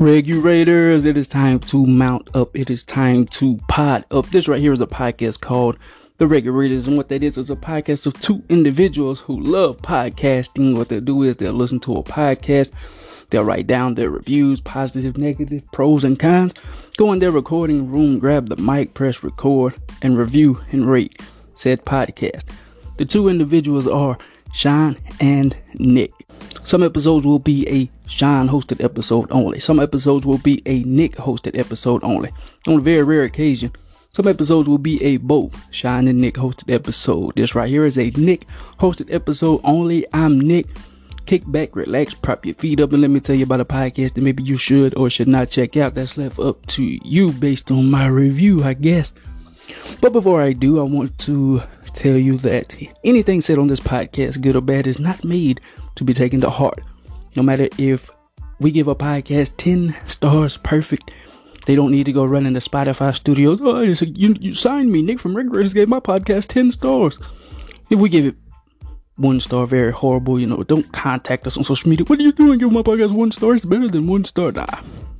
ReguRaters, it is time to mount up. It is time to pod up. This right here is a podcast called The ReguRaters. And what that is is a podcast of two individuals who love podcasting. What they'll do is they'll listen to a podcast. They'll write down their reviews, positive, negative, pros, and cons. Go in their recording room, grab the mic, press record, and review and rate said podcast. The two individuals are Sean and Nick. Some episodes will be a Sean hosted episode only. Some episodes will be a Nick hosted episode only. On a very rare occasion, some episodes will be a both Sean and Nick hosted episode. This right here is a Nick hosted episode only. I'm Nick. Kick back, relax, prop your feet up, and let me tell you about a podcast that maybe you should or should not check out. That's left up to you based on my review, I guess. But before I do, I want to tell you that anything said on this podcast, good or bad, is not made to be taken to heart. No matter if we give a podcast 10 stars perfect, they don't need to go run into Spotify studios. Oh, you, you signed me. Nick from ReguRaters gave my podcast 10 stars. If we give it one star, very horrible, you know, don't contact us on social media. What are you doing? Give my podcast one star. It's better than one star. Nah,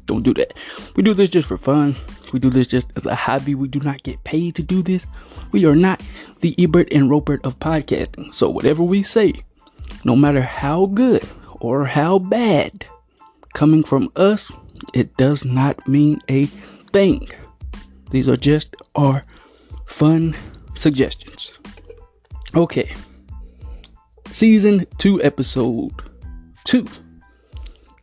don't do that. We do this just for fun. We do this just as a hobby. We do not get paid to do this. We are not the Ebert and Robert of podcasting. So whatever we say, no matter how good or how bad, coming from us, it does not mean a thing. These are just our fun suggestions. Okay. Season 2, episode 2.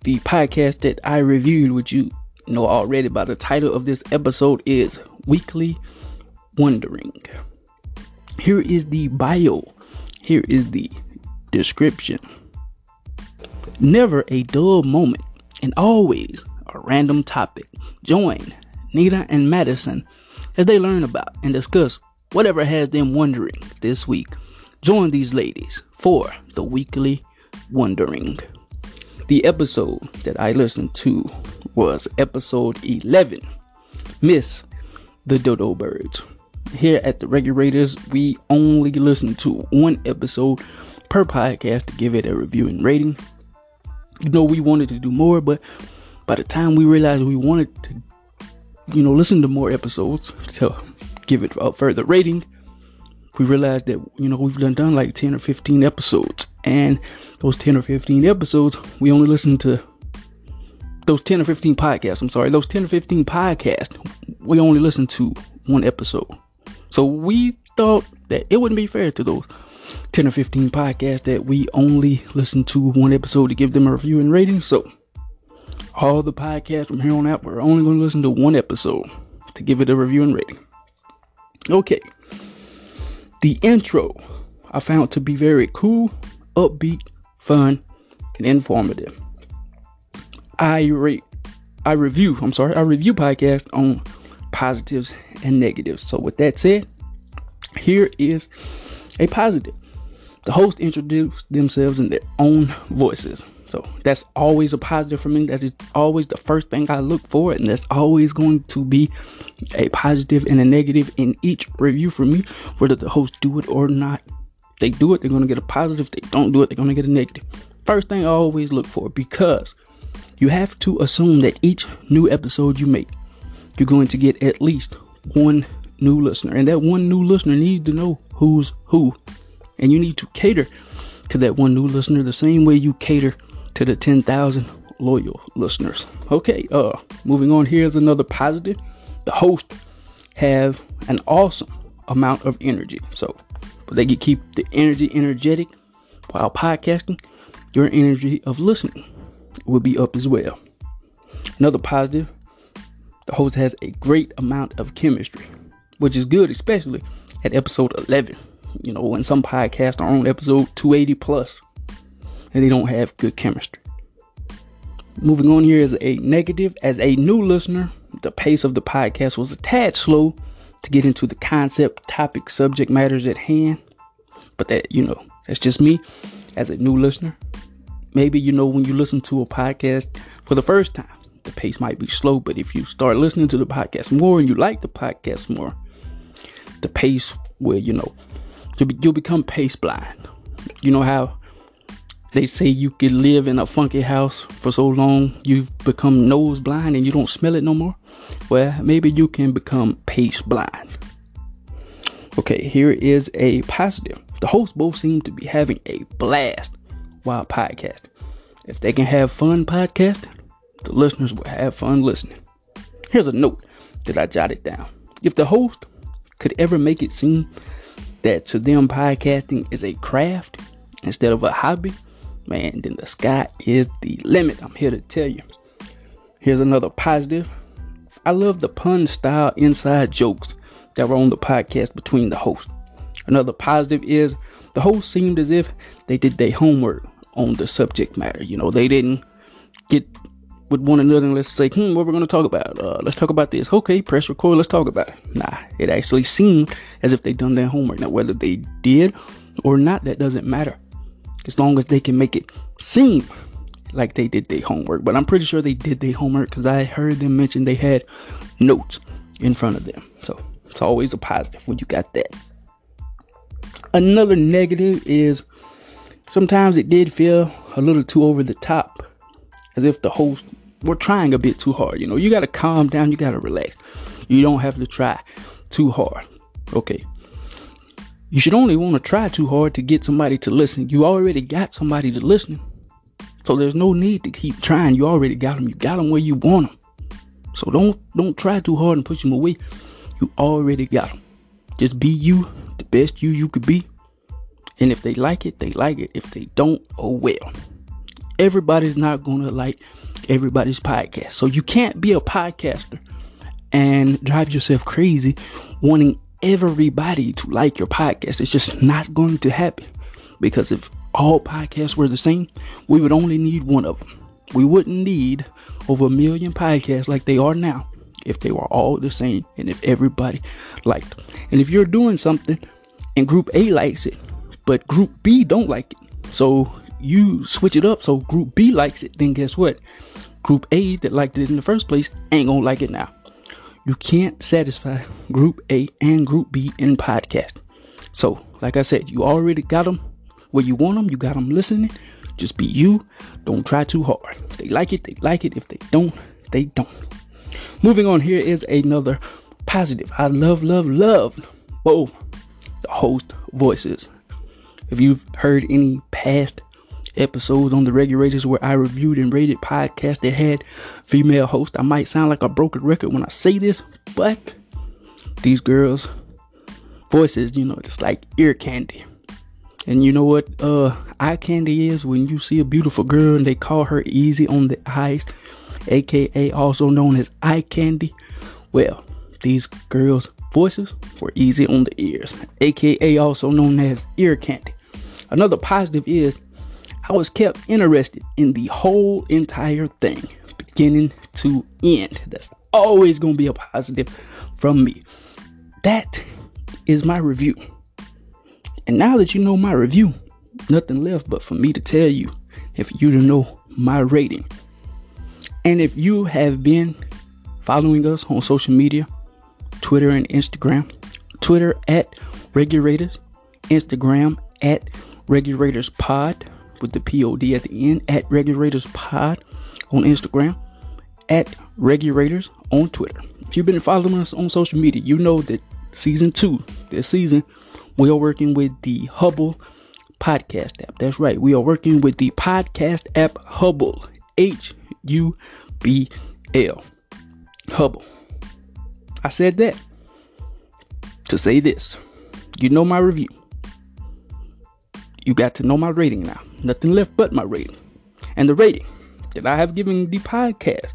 The podcast that I reviewed, which you know already by the title of this episode, is Weekly Wondering. Here is the bio. Here is the description. Never a dull moment, and always a random topic. Join Nita and Madison as they learn about and discuss whatever has them wondering this week. Join these ladies for the weekly wondering. The episode that I listened to was episode 11 Miss the Dodo Birds. Here at the ReguRaters, we only listen to one episode per podcast to give it a review and rating. You know, we wanted to do more, but by the time we realized we wanted to, you know, listen to more episodes to give it a further rating, we realized that, you know, we've done, done like 10 or 15 episodes. And those 10 or 15 episodes, we only listened to those 10 or 15 podcasts. I'm sorry, those 10 or 15 podcasts, we only listened to one episode. So we thought that it wouldn't be fair to those 10 or 15 podcasts that we only listen to one episode to give them a review and rating. So all the podcasts from here on out, we're only going to listen to one episode to give it a review and rating. Okay. The intro I found to be very cool, upbeat, fun, and informative. I rate, I review, I'm sorry, I review podcasts on positives and negatives. So with that said, here is a positive. The host introduced themselves in their own voices. So that's always a positive for me. That is always the first thing I look for, and that's always going to be a positive and a negative in each review for me, whether the host do it or not. they do it, they're gonna get a positive. they don't do it, they're gonna get a negative. First thing I always look for because you have to assume that each new episode you make, you're going to get at least one new listener, and that one new listener needs to know who's who, and you need to cater to that one new listener the same way you cater to the 10,000 loyal listeners. Okay, uh, moving on. Here's another positive. The host have an awesome amount of energy. So, but they can keep the energy energetic while podcasting. Your energy of listening will be up as well. Another positive. The host has a great amount of chemistry, which is good, especially at episode 11. You know, when some podcasts are on episode 280 plus and they don't have good chemistry. Moving on here is a negative. As a new listener, the pace of the podcast was a tad slow to get into the concept, topic, subject matters at hand. But that, you know, that's just me as a new listener. Maybe, you know, when you listen to a podcast for the first time, the pace might be slow. But if you start listening to the podcast more and you like the podcast more, the pace where you know, you'll, be, you'll become pace blind. You know how They say you could live in a funky house for so long you've become nose blind and you don't smell it no more. Well, maybe you can become pace blind. Okay, here is a positive. The hosts both seem to be having a blast while podcasting. If they can have fun podcasting, the listeners will have fun listening. Here's a note that I jotted down. If the host could ever make it seem that to them podcasting is a craft instead of a hobby, man, then the sky is the limit. I'm here to tell you. Here's another positive. I love the pun style inside jokes that were on the podcast between the hosts. Another positive is the hosts seemed as if they did their homework on the subject matter. You know, they didn't get with one another and let's say, hmm, what we're going to talk about. Uh, let's talk about this. Okay, press record. Let's talk about it. Nah, it actually seemed as if they done their homework. Now, whether they did or not, that doesn't matter. As long as they can make it seem like they did their homework. But I'm pretty sure they did their homework because I heard them mention they had notes in front of them. So it's always a positive when you got that. Another negative is sometimes it did feel a little too over the top as if the host were trying a bit too hard. You know, you got to calm down, you got to relax. You don't have to try too hard. Okay. You should only want to try too hard to get somebody to listen. You already got somebody to listen. So there's no need to keep trying. You already got them. You got them where you want them. So don't don't try too hard and push them away. You already got them. Just be you, the best you you could be. And if they like it, they like it. If they don't, oh well everybody's not to like everybody's podcast. So you can't be a podcaster and drive yourself crazy wanting everybody to like your podcast. It's just not going to happen. Because if all podcasts were the same, we would only need one of them. We wouldn't need over a million podcasts like they are now if they were all the same and if everybody liked them. And if you're doing something and group A likes it, but group B don't like it. So you switch it up so group B likes it, then guess what? Group A that liked it in the first place ain't gonna like it now. You can't satisfy group A and group B in podcast. So, like I said, you already got them where you want them, you got them listening. Just be you. Don't try too hard. If they like it, they like it. If they don't, they don't. Moving on, here is another positive. I love, love, love both the host voices. If you've heard any past episodes on the ReguRaters where I reviewed and rated podcasts that had female hosts. I might sound like a broken record when I say this, but these girls' voices, you know, it's like ear candy. And you know what uh eye candy is when you see a beautiful girl and they call her easy on the eyes, aka also known as eye candy. Well, these girls' voices were easy on the ears, aka also known as ear candy. Another positive is I was kept interested in the whole entire thing, beginning to end. That's always going to be a positive from me. That is my review. And now that you know my review, nothing left but for me to tell you if you to know my rating. And if you have been following us on social media, Twitter and Instagram, Twitter at ReguRaters, Instagram at ReguRaters Pod, with the POD at the end at ReguRaters Pod on Instagram, at ReguRaters on Twitter. If you've been following us on social media, you know that season two, this season, we are working with the Hubbl podcast app. That's right, we are working with the podcast app Hubbl, H U B L. Hubbl. I said that to say this. You know my review. You got to know my rating now nothing left but my rating. And the rating that I have given the podcast,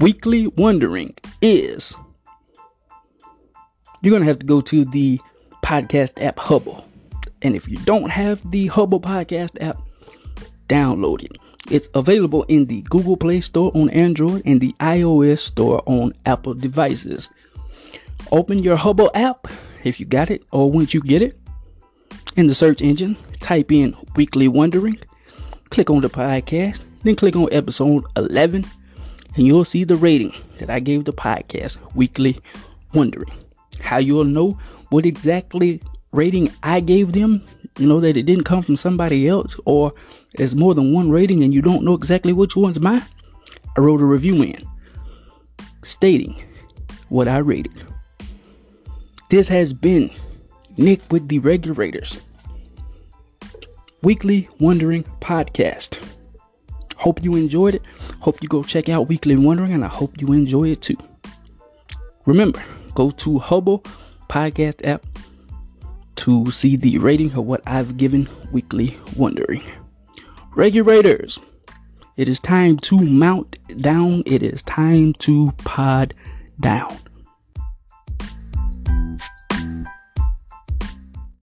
Weekly Wondering, is you're going to have to go to the podcast app Hubbl. And if you don't have the Hubbl podcast app, download it. It's available in the Google Play Store on Android and the iOS Store on Apple devices. Open your Hubbl app if you got it or once you get it in the search engine type in Weekly Wondering, click on the podcast, then click on episode 11, and you'll see the rating that I gave the podcast, Weekly Wondering. How you'll know what exactly rating I gave them, you know, that it didn't come from somebody else or there's more than one rating and you don't know exactly which one's mine, I wrote a review in stating what I rated. This has been Nick with the ReguRaters Weekly Wondering Podcast. Hope you enjoyed it. Hope you go check out Weekly Wondering and I hope you enjoy it too. Remember, go to Hubbl Podcast app to see the rating of what I've given Weekly Wondering. ReguRaters, it is time to mount down. It is time to pod down.